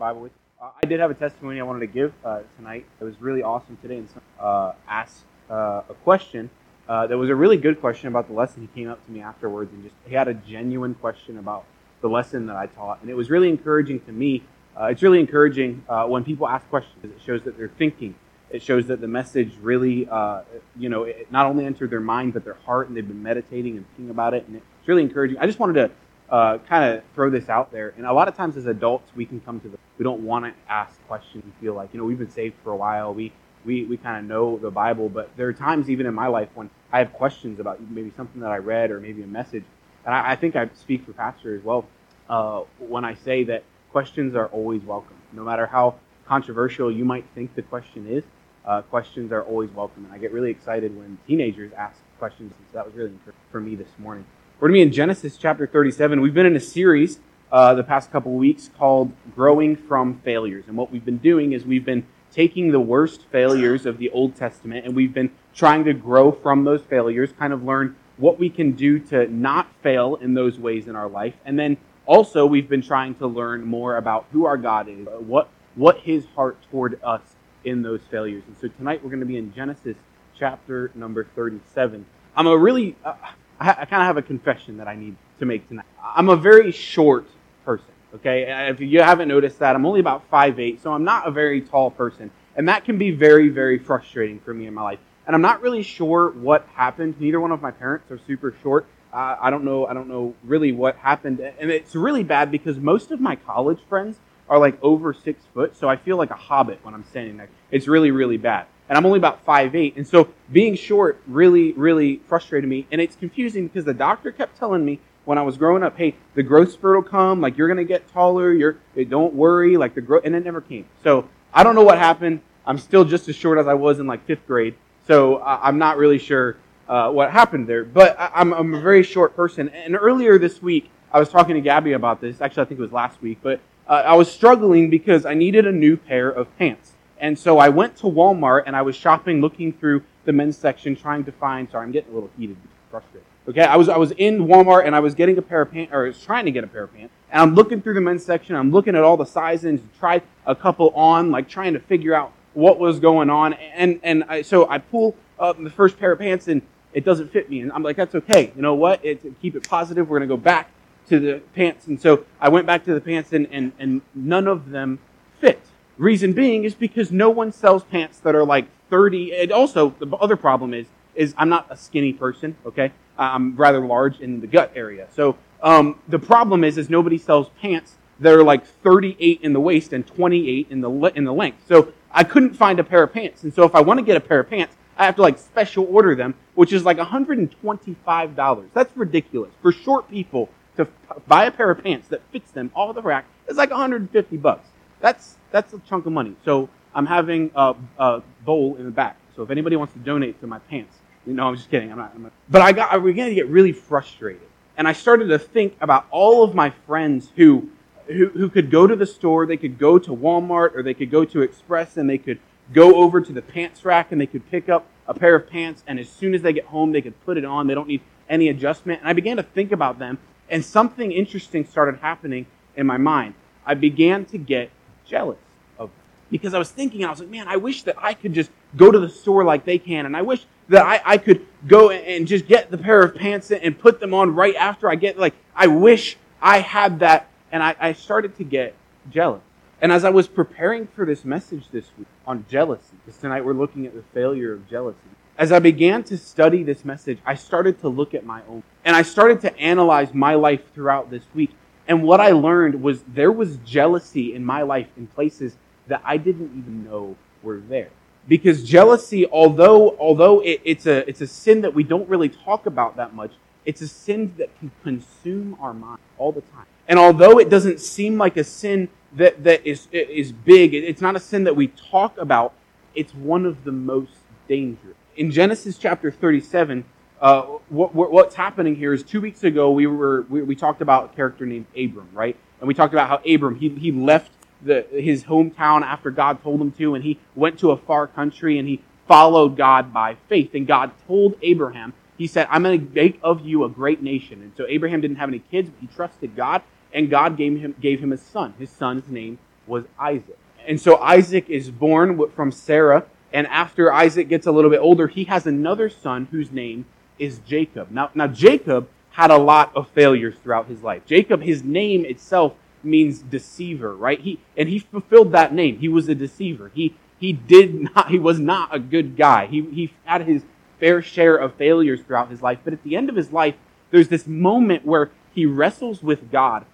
Bible with you. Uh, I did have a testimony I wanted to give uh, tonight. It was really awesome today, and uh, asked uh, a question uh, that was a really good question about the lesson. He came up to me afterwards and just he had a genuine question about the lesson that I taught, and it was really encouraging to me. It's really encouraging when people ask questions. It shows that they're thinking. It shows that the message really, you know, it not only entered their mind but their heart, and they've been meditating and thinking about it, and it's really encouraging. I just wanted to uh, kind of throw this out there. And a lot of times as adults, we can come to the, we don't want to ask questions. We feel like, you know, we've been saved for a while. We, we, we kind of know the Bible, but there are times even in my life when I have questions about maybe something that I read or maybe a message. And I, I think I speak for pastor as well uh, when I say that questions are always welcome. No matter how controversial you might think the question is, uh, questions are always welcome. And I get really excited when teenagers ask questions. And so that was really encouraging for me this morning. We're going to be in Genesis chapter 37. We've been in a series uh, the past couple weeks called Growing from Failures. And what we've been doing is we've been taking the worst failures of the Old Testament and we've been trying to grow from those failures, kind of learn what we can do to not fail in those ways in our life. And then also, we've been trying to learn more about who our God is, what, what his heart toward us in those failures. And so tonight we're going to be in Genesis chapter number 37. I'm a really, uh, I, I kind of have a confession that I need to make tonight. I'm a very short person, okay? If you haven't noticed that, I'm only about 5'8", so I'm not a very tall person. And that can be very, very frustrating for me in my life. And I'm not really sure what happened. Neither one of my parents are super short. Uh, I don't know. I don't know really what happened, and it's really bad because most of my college friends are like over six foot, so I feel like a hobbit when I'm standing there. It's really, really bad and I'm only about five eight, and so being short really, really frustrated me, and it's confusing because the doctor kept telling me when I was growing up, hey, the growth spurt will come, like you're gonna get taller, you're don't worry, like the growth, and it never came. So I don't know what happened. I'm still just as short as I was in like fifth grade, so uh, I'm not really sure uh, what happened there. But I, am I'm a very short person, and earlier this week I was talking to Gabby about this. Actually, I think it was last week, but uh, I was struggling because I needed a new pair of pants. And so I went to Walmart and I was shopping, looking through the men's section, trying to find. Sorry, I'm getting a little heated, frustrated. Okay, I was I was in Walmart and I was getting a pair of pants, or I was trying to get a pair of pants, and I'm looking through the men's section. I'm looking at all the sizes, tried a couple on, like trying to figure out what was going on. And and I, so I pull up the first pair of pants and it doesn't fit me, and I'm like, that's okay. You know what? It, keep it positive. We're gonna go back to the pants. And so I went back to the pants, and and, and none of them fit. Reason being is because no one sells pants that are like 30. And also, the other problem is, is I'm not a skinny person, okay? I'm rather large in the gut area. So um, the problem is, is nobody sells pants that are like 38 in the waist and 28 in the in the length. So I couldn't find a pair of pants. And so if I want to get a pair of pants, I have to like special order them, which is like $125. That's ridiculous. For short people to buy a pair of pants that fits them all the rack is like 150 bucks. That's that's a chunk of money. So I'm having a, a bowl in the back. So if anybody wants to donate to my pants, know, I'm just kidding. I'm not. I'm not. But I got I began to get really frustrated, and I started to think about all of my friends who, who who could go to the store. They could go to Walmart or they could go to Express and they could go over to the pants rack and they could pick up a pair of pants. And as soon as they get home, they could put it on. They don't need any adjustment. And I began to think about them, and something interesting started happening in my mind. I began to get jealous. Because I was thinking, I was like, man, I wish that I could just go to the store like they can. And I wish that I, I could go and just get the pair of pants and put them on right after I get, like, I wish I had that. And I, I started to get jealous. And as I was preparing for this message this week on jealousy, because tonight we're looking at the failure of jealousy, as I began to study this message, I started to look at my own. And I started to analyze my life throughout this week. And what I learned was there was jealousy in my life in places that I didn't even know were there. Because jealousy, although although it, it's a it's a sin that we don't really talk about that much, it's a sin that can consume our mind all the time. And although it doesn't seem like a sin that, that is, is big, it's not a sin that we talk about, it's one of the most dangerous. In Genesis chapter 37, uh, what, what's happening here is two weeks ago we were we, we, talked about a character named Abram, right? And we talked about how Abram he he left the his hometown after God told him to, and he went to a far country and he followed God by faith. And God told Abraham, He said, "I'm going to make of you a great nation." And so Abraham didn't have any kids, but he trusted God, and God gave him gave him a son. His son's name was Isaac. And so Isaac is born from Sarah, and after Isaac gets a little bit older, he has another son whose name is Jacob. Now, now Jacob had a lot of failures throughout his life. Jacob, his name itself means deceiver, right? He and he fulfilled that name. He was a deceiver. He he did not he was not a good guy. He he had his fair share of failures throughout his life, but at the end of his life, there's this moment where he wrestles with God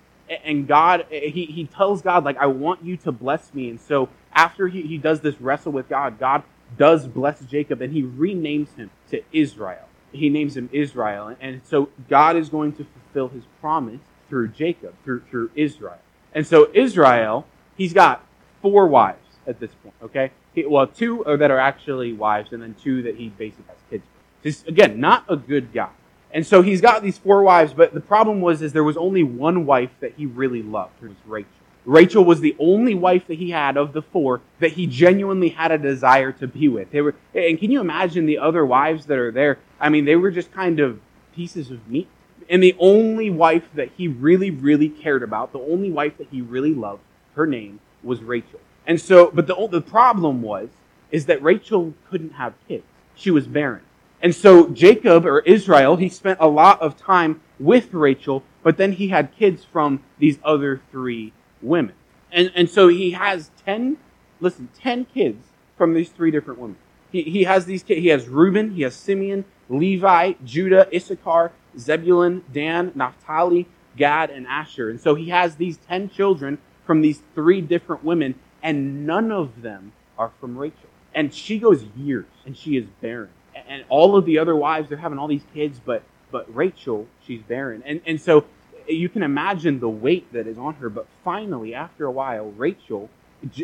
and God he, he tells God like I want you to bless me. And so after he, he does this wrestle with God, God does bless Jacob and he renames him to Israel. He names him Israel. And so God is going to fulfill his promise through Jacob, through, through Israel. And so Israel, he's got four wives at this point, okay? He, well, two that are actually wives, and then two that he basically has kids with. He's, again, not a good guy. And so he's got these four wives, but the problem was is there was only one wife that he really loved. Was Rachel. Rachel was the only wife that he had of the four that he genuinely had a desire to be with. They were, and can you imagine the other wives that are there? I mean, they were just kind of pieces of meat and the only wife that he really, really cared about, the only wife that he really loved, her name was Rachel. And so, but the, the problem was, is that Rachel couldn't have kids. She was barren. And so Jacob, or Israel, he spent a lot of time with Rachel, but then he had kids from these other three women. And, and so he has 10, listen, 10 kids from these three different women. He, he has these kids, he has Reuben, he has Simeon, Levi, Judah, Issachar, Zebulun, Dan, Naphtali, Gad, and Asher. And so he has these 10 children from these three different women, and none of them are from Rachel. And she goes years, and she is barren. And all of the other wives, they're having all these kids, but but Rachel, she's barren. And and so you can imagine the weight that is on her. But finally, after a while, Rachel,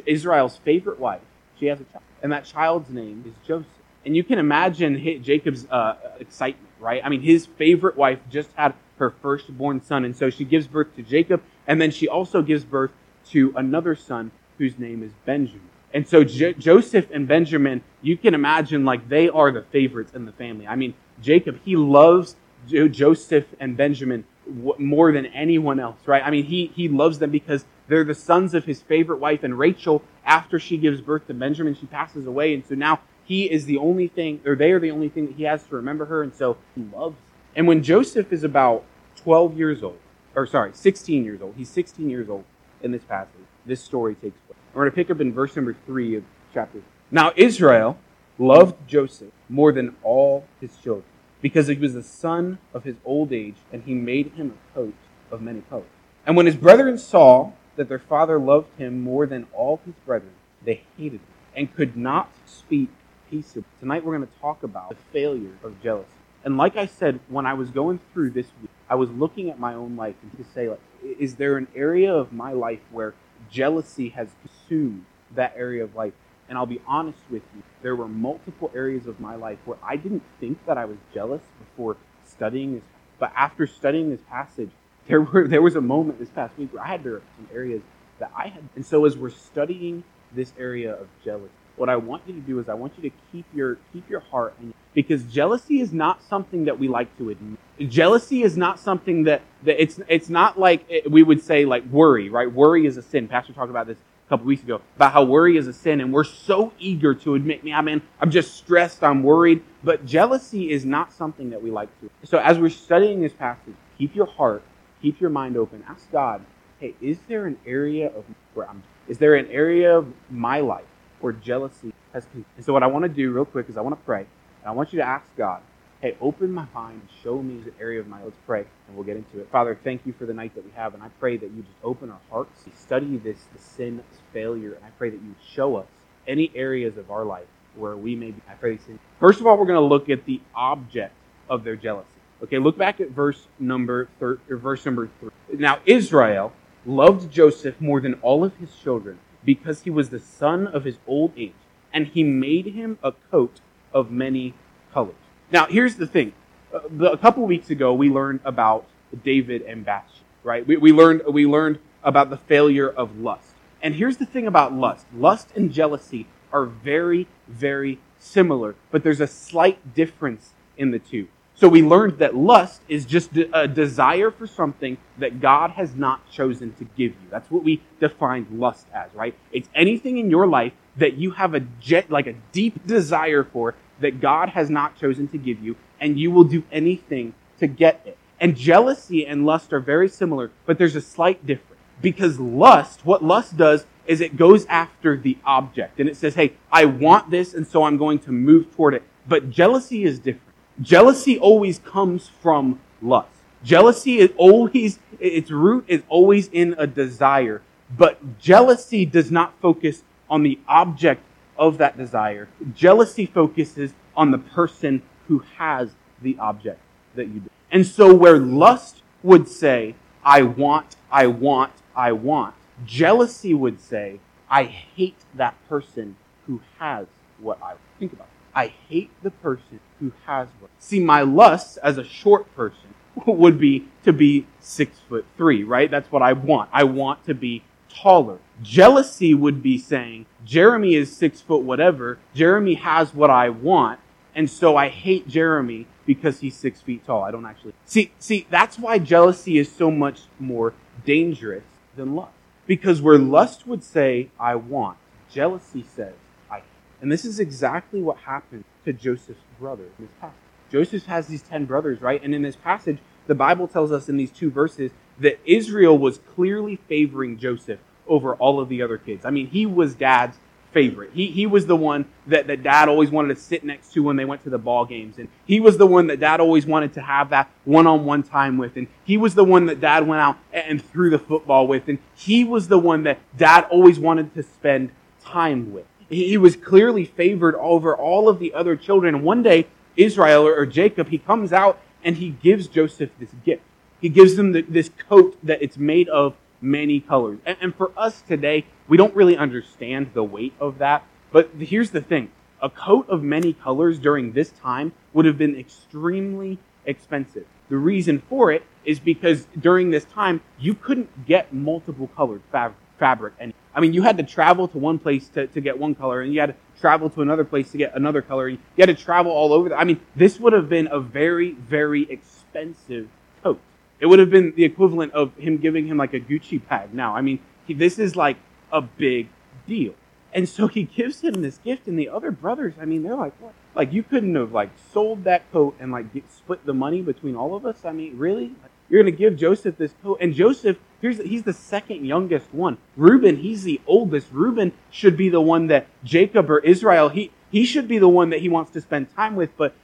Israel's favorite wife, she has a child. And that child's name is Joseph. And you can imagine Jacob's uh, excitement, right? I mean, his favorite wife just had her firstborn son, and so she gives birth to Jacob, and then she also gives birth to another son whose name is Benjamin. And so Joseph and Benjamin, you can imagine like they are the favorites in the family. I mean, Jacob, he loves jo- Joseph and Benjamin more than anyone else, right? I mean, he, he loves them because they're the sons of his favorite wife. And Rachel, after she gives birth to Benjamin, she passes away. And so now he is the only thing, or they are the only thing that he has to remember her, and so he loves. And when Joseph is about 12 years old, or sorry, 16 years old, he's 16 years old in this passage, this story takes place. We're going to pick up in verse number 3 of chapter. Now Israel loved Joseph more than all his children, because he was the son of his old age, and he made him a coat of many colors. And when his brethren saw that their father loved him more than all his brethren, they hated him, and could not speak peaceable. Tonight we're going to talk about the failure of jealousy. And like I said, when I was going through this week, I was looking at my own life and to say, like, is there an area of my life where jealousy has consumed that area of life? And I'll be honest with you, there were multiple areas of my life where I didn't think that I was jealous before studying this. But after studying this passage, there were there was a moment this past week where I had were some areas that I had. And so as we're studying this area of jealousy, what I want you to do is I want you to keep your keep your heart because jealousy is not something that we like to admit. Jealousy is not something that, that it's it's not like it, we would say like worry, right? Worry is a sin. Pastor talked about this couple weeks ago about how worry is a sin, and we're so eager to admit, yeah, man, I'm just stressed, I'm worried. But jealousy is not something that we like to. So as we're studying this passage, keep your heart, keep your mind open. Ask God, hey, is there an area of where I'm? Is there an area of my life where jealousy has And so what I want to do real quick is I want to pray. And I want you to ask God, hey, open my mind show me the area of my life. Let's pray and we'll get into it. Father, thank you for the night that we have. And I pray that you just open our hearts, study this, the sin, this failure. And I pray that you show us any areas of our life where we may be. I pray. First of all, we're going to look at the object of their jealousy. Okay, look back at verse number thir- verse number three. Now Israel loved Joseph more than all of his children because he was the son of his old age, and he made him a coat of many colors. Now, here's the thing. Uh, a couple weeks ago, we learned about David and Bathsheba, right? We, we, learned, we learned about the failure of lust. And here's the thing about lust. Lust and jealousy are very, very similar, but there's a slight difference in the two. So we learned that lust is just a desire for something that God has not chosen to give you. That's what we defined lust as, right? It's anything in your life that you have a jet, like a deep desire for that God has not chosen to give you, and you will do anything to get it. And jealousy and lust are very similar, but there's a slight difference. Because lust, what lust does is it goes after the object and it says, hey, I want this, and so I'm going to move toward it. But jealousy is different. Jealousy always comes from lust. Jealousy is always, its root is always in a desire. But jealousy does not focus on the object of that desire. Jealousy focuses on the person who has the object that you do. And so where lust would say, I want, I want, I want, jealousy would say, I hate that person who has what I want. think about. it. I hate the person who has what. See, my lust as a short person would be to be six foot three, right? That's what I want. I want to be taller. Jealousy would be saying, Jeremy is six foot whatever. Jeremy has what I want. And so I hate Jeremy because he's six feet tall. I don't actually see, see, that's why jealousy is so much more dangerous than lust. Because where lust would say, I want, jealousy says, I hate. and this is exactly what happened to Joseph's brother in this passage. Joseph has these 10 brothers, right? And in this passage, the Bible tells us in these two verses that Israel was clearly favoring Joseph over all of the other kids. I mean, he was dad's favorite. He, he was the one that, that dad always wanted to sit next to when they went to the ball games. And he was the one that dad always wanted to have that one on one time with. And he was the one that dad went out and threw the football with. And he was the one that dad always wanted to spend time with. He was clearly favored over all of the other children. One day, Israel or Jacob, he comes out and he gives Joseph this gift. He gives them this coat that it's made of many colors. And, for us today, we don't really understand the weight of that. But here's the thing a coat of many colors during this time would have been extremely expensive. The reason for it is because during this time, you couldn't get multiple colored fabric fabric. And I mean, you had to travel to one place to, to get one color, and you had to travel to another place to get another color. You had to travel all over. The, I mean, this would have been a very, very expensive coat. It would have been the equivalent of him giving him like a Gucci bag now. I mean, he, this is like a big deal. And so he gives him this gift, and the other brothers, I mean, they're like, what? Like, you couldn't have, like, sold that coat and, like, get, split the money between all of us? I mean, really? You're going to give Joseph this coat. And Joseph, he's the second youngest one. Reuben, he's the oldest. Reuben should be the one that Jacob or Israel, he, he should be the one that he wants to spend time with. But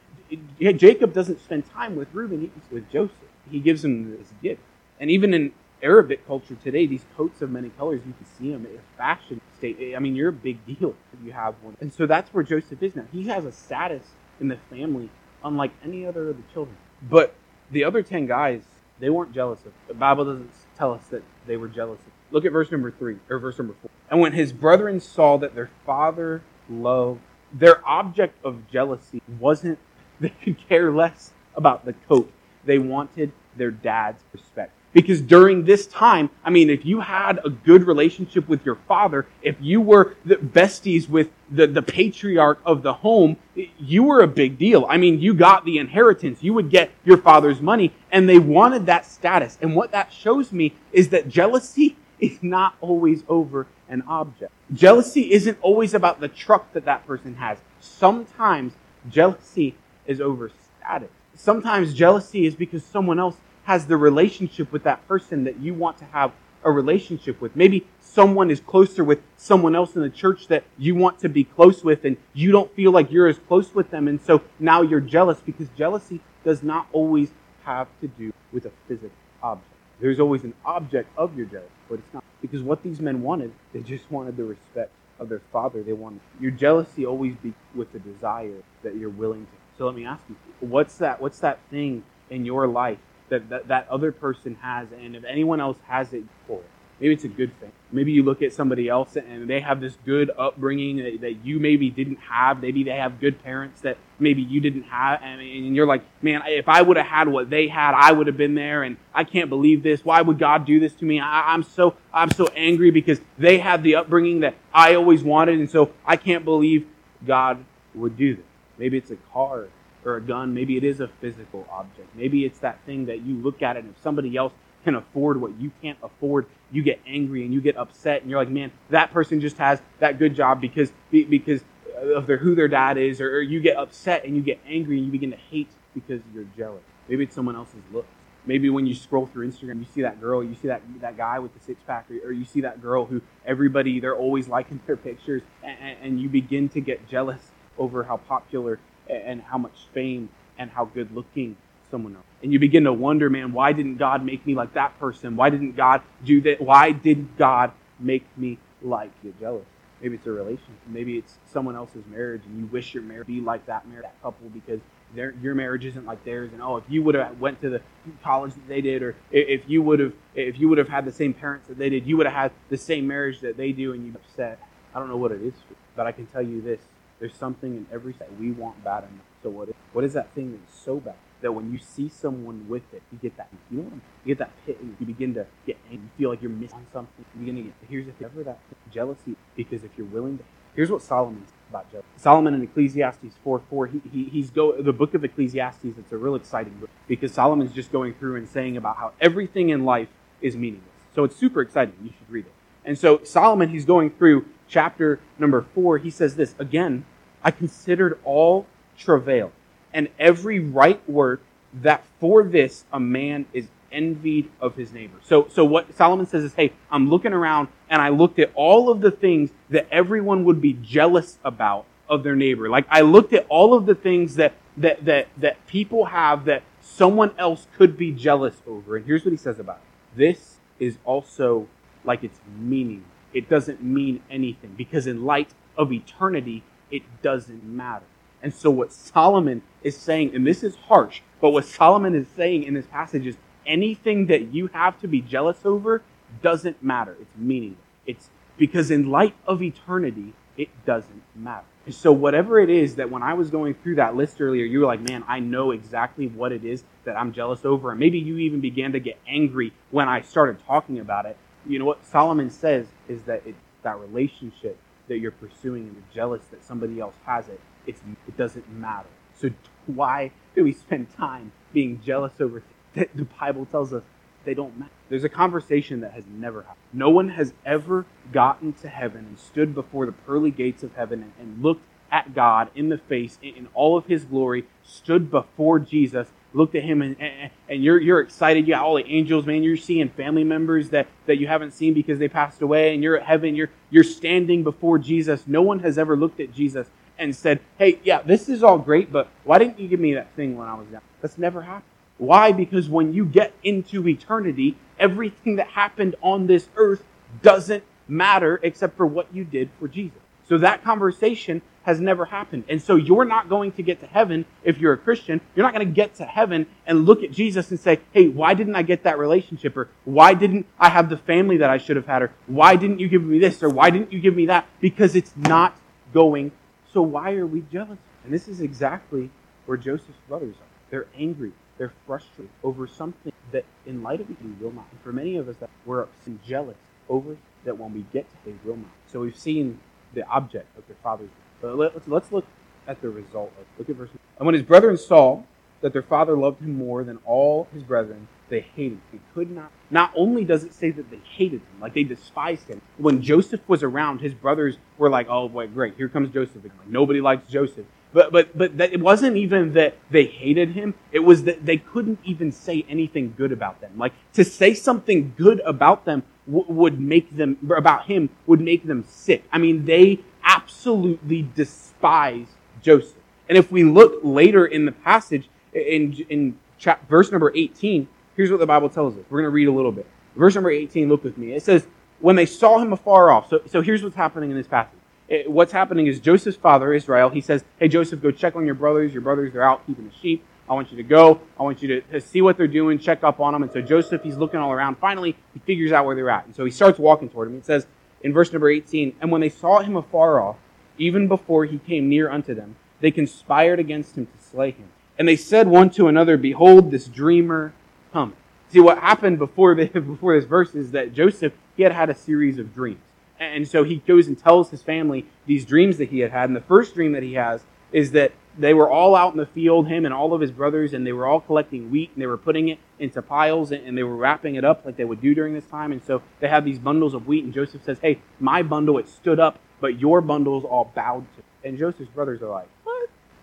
Jacob doesn't spend time with Reuben, he's with Joseph. He gives him this gift. And even in Arabic culture today, these coats of many colors, you can see them. It's fashion state. I mean, you're a big deal if you have one. And so that's where Joseph is now. He has a status in the family unlike any other of the children. But the other 10 guys, they weren't jealous of. The Bible doesn't tell us that they were jealous of. Look at verse number three, or verse number four. And when his brethren saw that their father loved, their object of jealousy wasn't, they could care less about the coat. They wanted their dad's respect. Because during this time, I mean, if you had a good relationship with your father, if you were the besties with the, the patriarch of the home, you were a big deal. I mean, you got the inheritance. You would get your father's money, and they wanted that status. And what that shows me is that jealousy is not always over an object. Jealousy isn't always about the truck that that person has. Sometimes jealousy is over status. Sometimes jealousy is because someone else has the relationship with that person that you want to have a relationship with. Maybe someone is closer with someone else in the church that you want to be close with and you don't feel like you're as close with them. And so now you're jealous because jealousy does not always have to do with a physical object. There's always an object of your jealousy, but it's not. Because what these men wanted, they just wanted the respect of their father. They wanted your jealousy always be with the desire that you're willing to. So let me ask you, what's that what's that thing in your life that, that that other person has, and if anyone else has it for it, maybe it's a good thing. Maybe you look at somebody else and they have this good upbringing that, that you maybe didn't have. Maybe they have good parents that maybe you didn't have, and, and you're like, man, if I would have had what they had, I would have been there. And I can't believe this. Why would God do this to me? I, I'm so I'm so angry because they had the upbringing that I always wanted, and so I can't believe God would do this. Maybe it's a car or a gun. Maybe it is a physical object. Maybe it's that thing that you look at it and if somebody else can afford what you can't afford, you get angry and you get upset and you're like, man, that person just has that good job because because of their who their dad is, or, or you get upset and you get angry and you begin to hate because you're jealous. Maybe it's someone else's look. Maybe when you scroll through Instagram, you see that girl, you see that that guy with the six pack, or, or you see that girl who everybody they're always liking their pictures, and, and you begin to get jealous over how popular and how much fame and how good looking someone else. And you begin to wonder, man, why didn't God make me like that person? Why didn't God do that? Why did God make me like get jealous? Maybe it's a relationship. Maybe it's someone else's marriage, and you wish your marriage be like that marriage, that couple, because their, your marriage isn't like theirs. And oh, if you would have went to the college that they did, or if you would have, if you would have had the same parents that they did, you would have had the same marriage that they do, and you upset. I don't know what it is, but I can tell you this: there's something in every that we want bad enough. So what is, what is that thing that's so bad that when you see someone with it, you get that, you know what you get that pit, you begin to get angry. You feel like you're missing something. You begin to get, here's the thing, ever that jealousy, because if you're willing to, here's what Solomon says about jealousy. Solomon in Ecclesiastes 4 4, he, he, he's go, the book of Ecclesiastes, it's a real exciting book because Solomon's just going through and saying about how everything in life is meaningless. So it's super exciting. You should read it. And so Solomon, he's going through chapter number 4, he says this, again, I considered all travail and every right work that for this a man is envied of his neighbor. So, so what Solomon says is, hey, I'm looking around and I looked at all of the things that everyone would be jealous about of their neighbor. Like I looked at all of the things that that that that people have that someone else could be jealous over. And here's what he says about it. This is also like it's meaning. It doesn't mean anything because in light of eternity, it doesn't matter. And so what Solomon is saying, and this is harsh, but what Solomon is saying in this passage is anything that you have to be jealous over doesn't matter. It's meaningless. It's because in light of eternity, it doesn't matter. And so whatever it is that when I was going through that list earlier, you were like, man, I know exactly what it is that I'm jealous over. And maybe you even began to get angry when I started talking about it. You know what Solomon says is that that relationship that you're pursuing and you're jealous that somebody else has it it's, it doesn't matter. So why do we spend time being jealous over that the Bible tells us they don't matter? There's a conversation that has never happened. No one has ever gotten to heaven and stood before the pearly gates of heaven and, and looked at God in the face in, all of his glory, stood before Jesus, looked at him, and, and, and, you're, you're excited. You got all the angels, man. You're seeing family members that, that you haven't seen because they passed away, and you're at heaven. You're, you're standing before Jesus. No one has ever looked at Jesus and said, hey, yeah, this is all great, but why didn't you give me that thing when I was down? That's never happened. Why? Because when you get into eternity, everything that happened on this earth doesn't matter except for what you did for Jesus. So that conversation has never happened. And so you're not going to get to heaven if you're a Christian. You're not going to get to heaven and look at Jesus and say, hey, why didn't I get that relationship? Or why didn't I have the family that I should have had? Or why didn't you give me this? Or why didn't you give me that? Because it's not going so why are we jealous? And this is exactly where Joseph's brothers are. They're angry. They're frustrated over something that, in light of it, we will not. And for many of us, that we're upset jealous over that when we get to, they will not. So we've seen the object of their father's. But let's, let's look at the result. Of, look at verse. And when his brethren saw that their father loved him more than all his brethren, they hated. He could not. Not only does it say that they hated him, like they despised him. When Joseph was around, his brothers were like, "Oh boy, great! Here comes Joseph." Like nobody likes Joseph. But but but that, it wasn't even that they hated him. It was that they couldn't even say anything good about them. Like to say something good about them w- would make them about him would make them sick. I mean, they absolutely despise Joseph. And if we look later in the passage in in chapter, verse number eighteen Here's what the Bible tells us. We're going to read a little bit. Verse number 18, look with me. It says, When they saw him afar off. So, so here's what's happening in this passage. It, what's happening is Joseph's father, Israel, he says, Hey, Joseph, go check on your brothers. Your brothers, they're out keeping the sheep. I want you to go. I want you to, to see what they're doing, check up on them. And so Joseph, he's looking all around. Finally, he figures out where they're at. And so he starts walking toward him. It says in verse number 18, And when they saw him afar off, even before he came near unto them, they conspired against him to slay him. And they said one to another, Behold, this dreamer cometh. See, what happened before, the, before this verse is that Joseph, he had had a series of dreams. And so he goes and tells his family these dreams that he had had. And the first dream that he has is that they were all out in the field, him and all of his brothers, and they were all collecting wheat and they were putting it into piles and, they were wrapping it up like they would do during this time. And so they have these bundles of wheat, and Joseph says, Hey, my bundle, it stood up, but your bundle's all bowed to. And Joseph's brothers are like?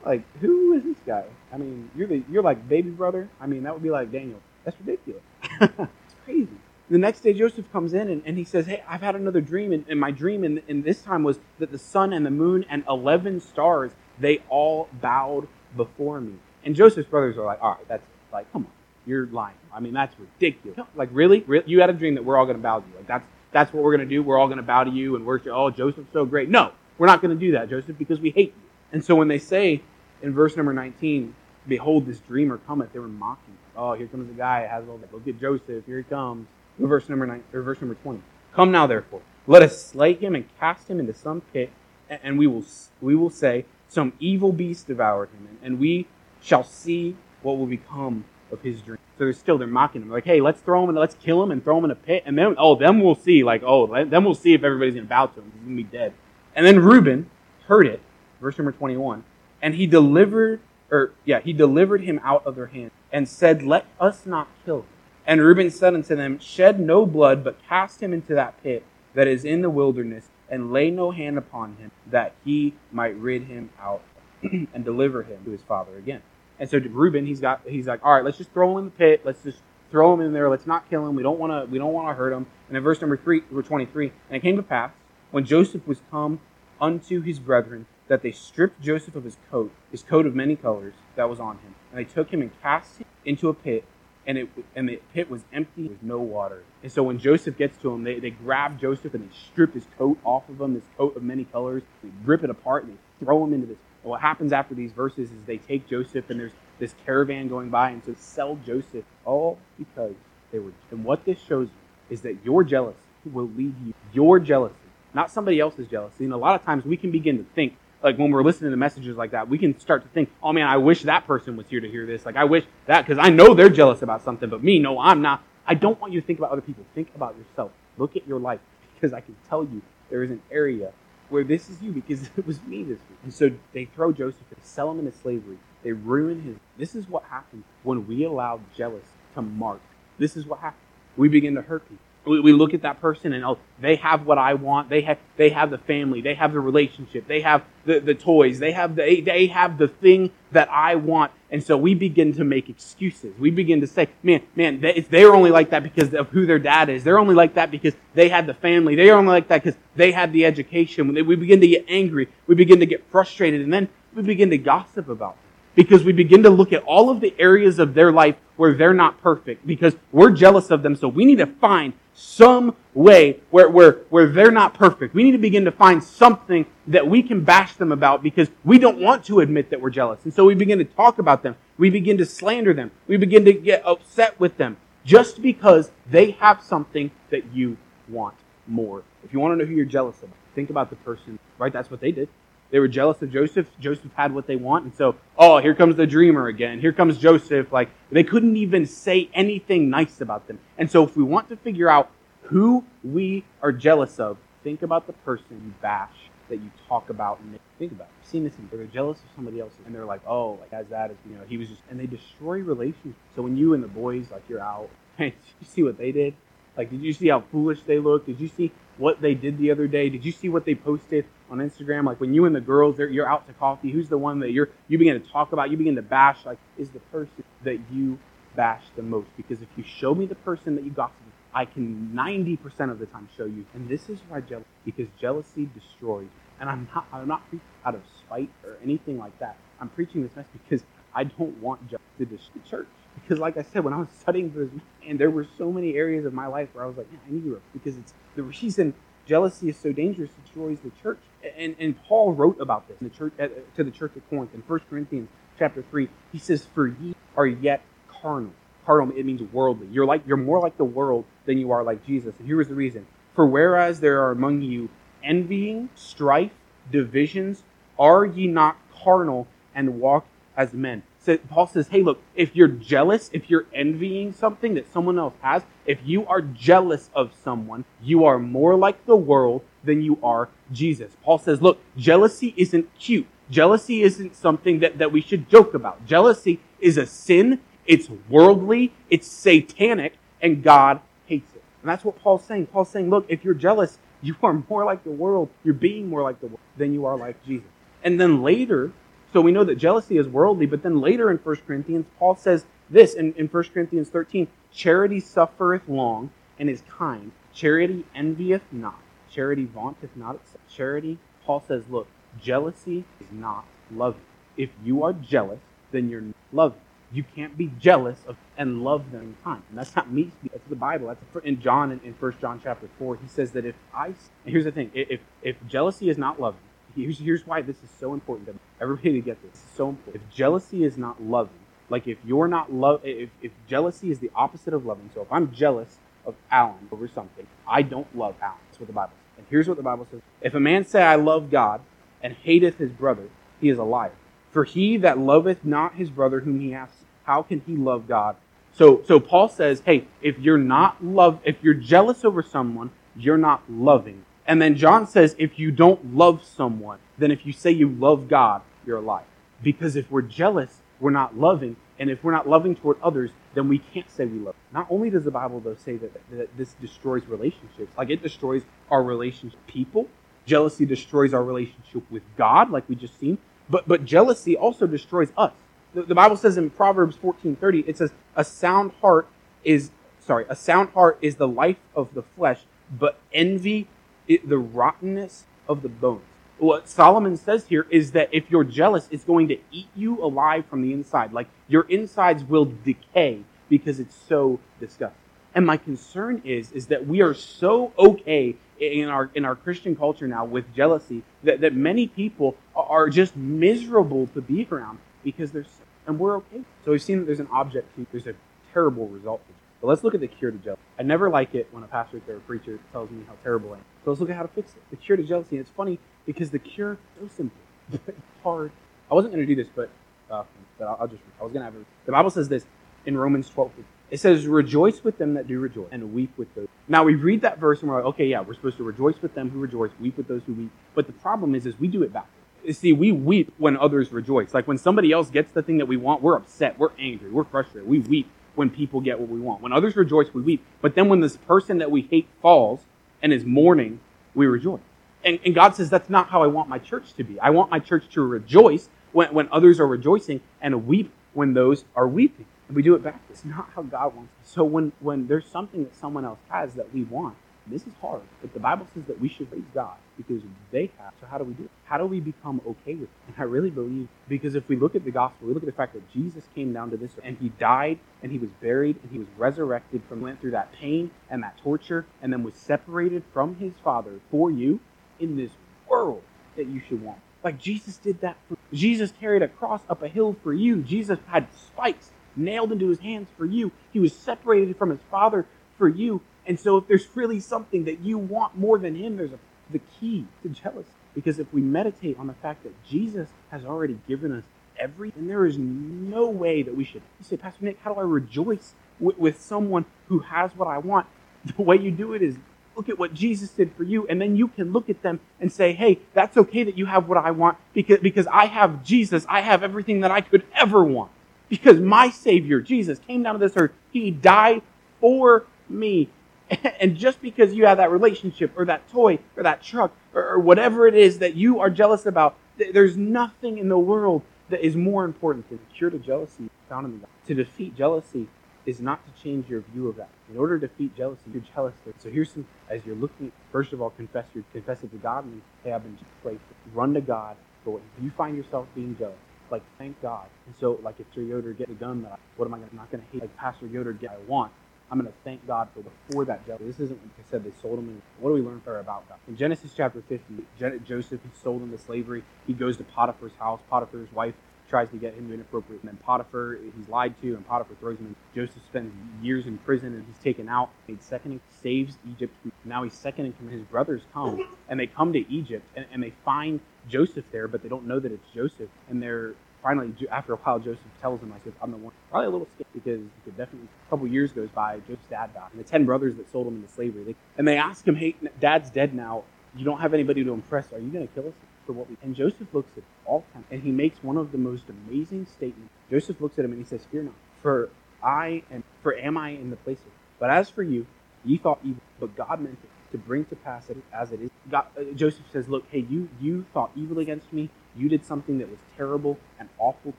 Like, who is this guy? I mean, you're the you're like baby brother. I mean, that would be like Daniel. That's ridiculous. it's crazy. The next day, Joseph comes in and, and he says, Hey, I've had another dream. And, and my dream in, in this time was that the sun and the moon and 11 stars, they all bowed before me. And Joseph's brothers are like, All right, that's like, come on, you're lying. I mean, that's ridiculous. Like, really? really? You had a dream that we're all going to bow to you. Like, that's, that's what we're going to do. We're all going to bow to you and worship. Oh, Joseph's so great. No, we're not going to do that, Joseph, because we hate you. And so when they say in verse number 19, Behold, this dreamer cometh, they were mocking. Oh, here comes the guy has all that. Look at Joseph, here he comes. Verse number nine, or verse number 20. Come now, therefore, let us slay him and cast him into some pit, and we will we will say, Some evil beast devoured him, and we shall see what will become of his dream. So they're still they're mocking him. Like, hey, let's throw him and let's kill him and throw him in a pit, and then oh, then we'll see. Like, oh, then we'll see if everybody's gonna bow to him. He's gonna be dead. And then Reuben heard it, verse number 21, and he delivered or yeah, he delivered him out of their hand and said, Let us not kill him. And Reuben said unto them, Shed no blood, but cast him into that pit that is in the wilderness, and lay no hand upon him, that he might rid him out and deliver him to his father again. And so Reuben, he's got he's like, All right, let's just throw him in the pit, let's just throw him in there, let's not kill him, we don't wanna we don't wanna hurt him. And in verse number three, twenty three, and it came to pass, when Joseph was come unto his brethren, that they stripped Joseph of his coat, his coat of many colors that was on him, and they took him and cast him into a pit, and it and the pit was empty with no water. And so when Joseph gets to him, they, they grab Joseph and they strip his coat off of him, this coat of many colors, they rip it apart and they throw him into this. And what happens after these verses is they take Joseph and there's this caravan going by and so sell Joseph all because they were and what this shows you is that your jealousy will lead you your jealousy, not somebody else's jealousy. And a lot of times we can begin to think like when we're listening to messages like that, we can start to think, oh man, I wish that person was here to hear this. Like I wish that, because I know they're jealous about something, but me, no, I'm not. I don't want you to think about other people. Think about yourself. Look at your life, because I can tell you there is an area where this is you, because it was me this week. And so they throw Joseph, they sell him into slavery. They ruin his. This is what happens when we allow jealousy to mark. This is what happens. We begin to hurt people we, we look at that person and oh, they have what I want. They have they have the family. They have the relationship. They have the, the toys. They have the they have the thing that I want. And so we begin to make excuses. We begin to say, man, man, they, they're only like that because of who their dad is. They're only like that because they had the family. They're only like that because they had the education. We begin to get angry. We begin to get frustrated. And then we begin to gossip about them because we begin to look at all of the areas of their life where they're not perfect because we're jealous of them. So we need to find some way where, where, where they're not perfect. We need to begin to find something that we can bash them about because we don't want to admit that we're jealous. And so we begin to talk about them. We begin to slander them. We begin to get upset with them just because they have something that you want more. If you want to know who you're jealous of, think about the person, right? That's what they did. They were jealous of Joseph. Joseph had what they want. And so, oh, here comes the dreamer again. Here comes Joseph. Like, they couldn't even say anything nice about them. And so, if we want to figure out who we are jealous of, think about the person you bash that you talk about and think about. I've seen this they're jealous of somebody else and they're like, oh, like as that is you know, he was just and they destroy relationships. So when you and the boys like you're out, you see what they did? Like, did you see how foolish they look? Did you see what they did the other day? Did you see what they posted on Instagram? Like when you and the girls, you're out to coffee. Who's the one that you're you begin to talk about? You begin to bash. Like is the person that you bash the most? Because if you show me the person that you gossip, I can 90% of the time show you. And this is why jealousy, because jealousy destroys. And I'm not I'm not preaching out of spite or anything like that. I'm preaching this message because I don't want jealousy to destroy the church. Because like I said, when I was studying for this, and there were so many areas of my life where I was like, yeah, I need to because it's the reason jealousy is so dangerous, it destroys the church. And, and Paul wrote about this in the church, to the church of Corinth in 1 Corinthians chapter 3. He says, For ye are yet carnal. Carnal, it means worldly. You're like you're more like the world than you are like Jesus. And here is the reason. For whereas there are among you envying, strife, divisions, are ye not carnal and walk as men? Paul says, hey, look, if you're jealous, if you're envying something that someone else has, if you are jealous of someone, you are more like the world than you are Jesus. Paul says, look, jealousy isn't cute. Jealousy isn't something that, that we should joke about. Jealousy is a sin, it's worldly, it's satanic, and God hates it. And that's what Paul's saying. Paul's saying, look, if you're jealous, you are more like the world, you're being more like the world than you are like Jesus. And then later, so we know that jealousy is worldly, but then later in 1 Corinthians, Paul says this in, in 1 Corinthians 13 Charity suffereth long and is kind. Charity envieth not. Charity vaunteth not itself. Charity, Paul says, look, jealousy is not loving. If you are jealous, then you're not loving. You can't be jealous of and love them in kind. And that's not me. That's the Bible. That's in John in, in 1 John chapter 4. He says that if I, here's the thing, if, if jealousy is not loving, Here's, here's why this is so important to everybody to get this. It's so important. If jealousy is not loving, like if you're not love, if, if jealousy is the opposite of loving, so if I'm jealous of Alan over something, I don't love Alan. That's what the Bible says. And here's what the Bible says: If a man say, "I love God," and hateth his brother, he is a liar. For he that loveth not his brother whom he hath, how can he love God? So, so Paul says, hey, if you're not love, if you're jealous over someone, you're not loving and then John says, if you don't love someone, then if you say you love God, you're a liar. Because if we're jealous, we're not loving. And if we're not loving toward others, then we can't say we love. Not only does the Bible, though, say that, that this destroys relationships, like it destroys our relationship with people. Jealousy destroys our relationship with God, like we just seen. But, but jealousy also destroys us. The, the Bible says in Proverbs 14.30, it says, a sound heart is, sorry, a sound heart is the life of the flesh, but envy it, the rottenness of the bones. What Solomon says here is that if you're jealous, it's going to eat you alive from the inside. Like your insides will decay because it's so disgusting. And my concern is, is that we are so okay in our in our Christian culture now with jealousy that, that many people are just miserable to be around because they're and we're okay. So we've seen that there's an object, there's a terrible result but let's look at the cure to jealousy. I never like it when a pastor or a preacher tells me how terrible I am. So let's look at how to fix it. The cure to jealousy. And it's funny because the cure is so simple, but hard. I wasn't going to do this, but uh, but I'll, just. I was going to have. The Bible says this in Romans 12. It says, "Rejoice with them that do rejoice, and weep with those." Now we read that verse and we're like, "Okay, yeah, we're supposed to rejoice with them who rejoice, weep with those who weep." But the problem is, is we do it backwards. See, we weep when others rejoice. Like when somebody else gets the thing that we want, we're upset, we're angry, we're frustrated, we weep when people get what we want. When others rejoice, we weep. But then when this person that we hate falls and is mourning, we rejoice. And, and God says, that's not how I want my church to be. I want my church to rejoice when, when others are rejoicing and weep when those are weeping. And we do it back. It's not how God wants it. So when, when there's something that someone else has that we want, this is hard, but the Bible says that we should praise God because they have. So how do we do it? How do we become okay with it? And I really believe because if we look at the gospel, we look at the fact that Jesus came down to this and he died and he was buried and he was resurrected from went through that pain and that torture and then was separated from his Father for you in this world that you should want. Like Jesus did that for Jesus carried a cross up a hill for you. Jesus had spikes nailed into his hands for you. He was separated from his Father for you. And so if there's really something that you want more than him, there's a, the key to jealousy. Because if we meditate on the fact that Jesus has already given us everything, there is no way that we should. You say, Pastor Nick, how do I rejoice with, with someone who has what I want? The way you do it is look at what Jesus did for you, and then you can look at them and say, hey, that's okay that you have what I want because, because I have Jesus. I have everything that I could ever want. Because my Savior, Jesus, came down to this earth. He died for me. And just because you have that relationship or that toy or that truck or, whatever it is that you are jealous about, there's nothing in the world that is more important than the cure to jealousy found in the God. To defeat jealousy is not to change your view of that. In order to defeat jealousy, you're jealous. So here's some, as you're looking, first of all, confess your, confess it to God and hey, I've been played. Run to God. But if you find yourself being jealous, like thank God. And so, like if Yoder get the gun that I, what am I gonna, I'm not going to hate? Like Pastor Yoder get I want. I'm going to thank God for before that jealousy. This isn't like I said they sold him. In, what do we learn there about God? In Genesis chapter 50, Joseph he sold into slavery. He goes to Potiphar's house. Potiphar's wife tries to get him to inappropriate, and then Potiphar he's lied to, and Potiphar throws him in. Joseph spends years in prison, and he's taken out. He's second, saves Egypt. Now he's second in command. His brothers come, and they come to Egypt, and, and they find Joseph there, but they don't know that it's Joseph, and they're finally, after a while, Joseph tells him, I said, I'm the one. Probably a little scared because could definitely, a couple years goes by, Joseph's dad died. And the 10 brothers that sold him into slavery, they, and they ask him, hey, dad's dead now. You don't have anybody to impress. Are you going to kill us for what we? And Joseph looks at all ten, and he makes one of the most amazing statements. Joseph looks at him and he says, Fear not, for I am, for am I in the place of. But as for you, ye thought evil, but God meant it to bring to pass it as it is. God, uh, Joseph says, "Look, hey, you you thought evil against me. You did something that was terrible and awful,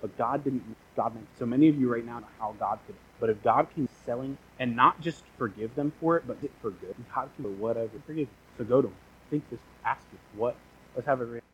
but God didn't. God meant so many of you right now know how God could. But if God can selling and not just forgive them for it, but for good, God can for whatever forgive. You. So go to Him. Think this. Ask Him what. Let's have a.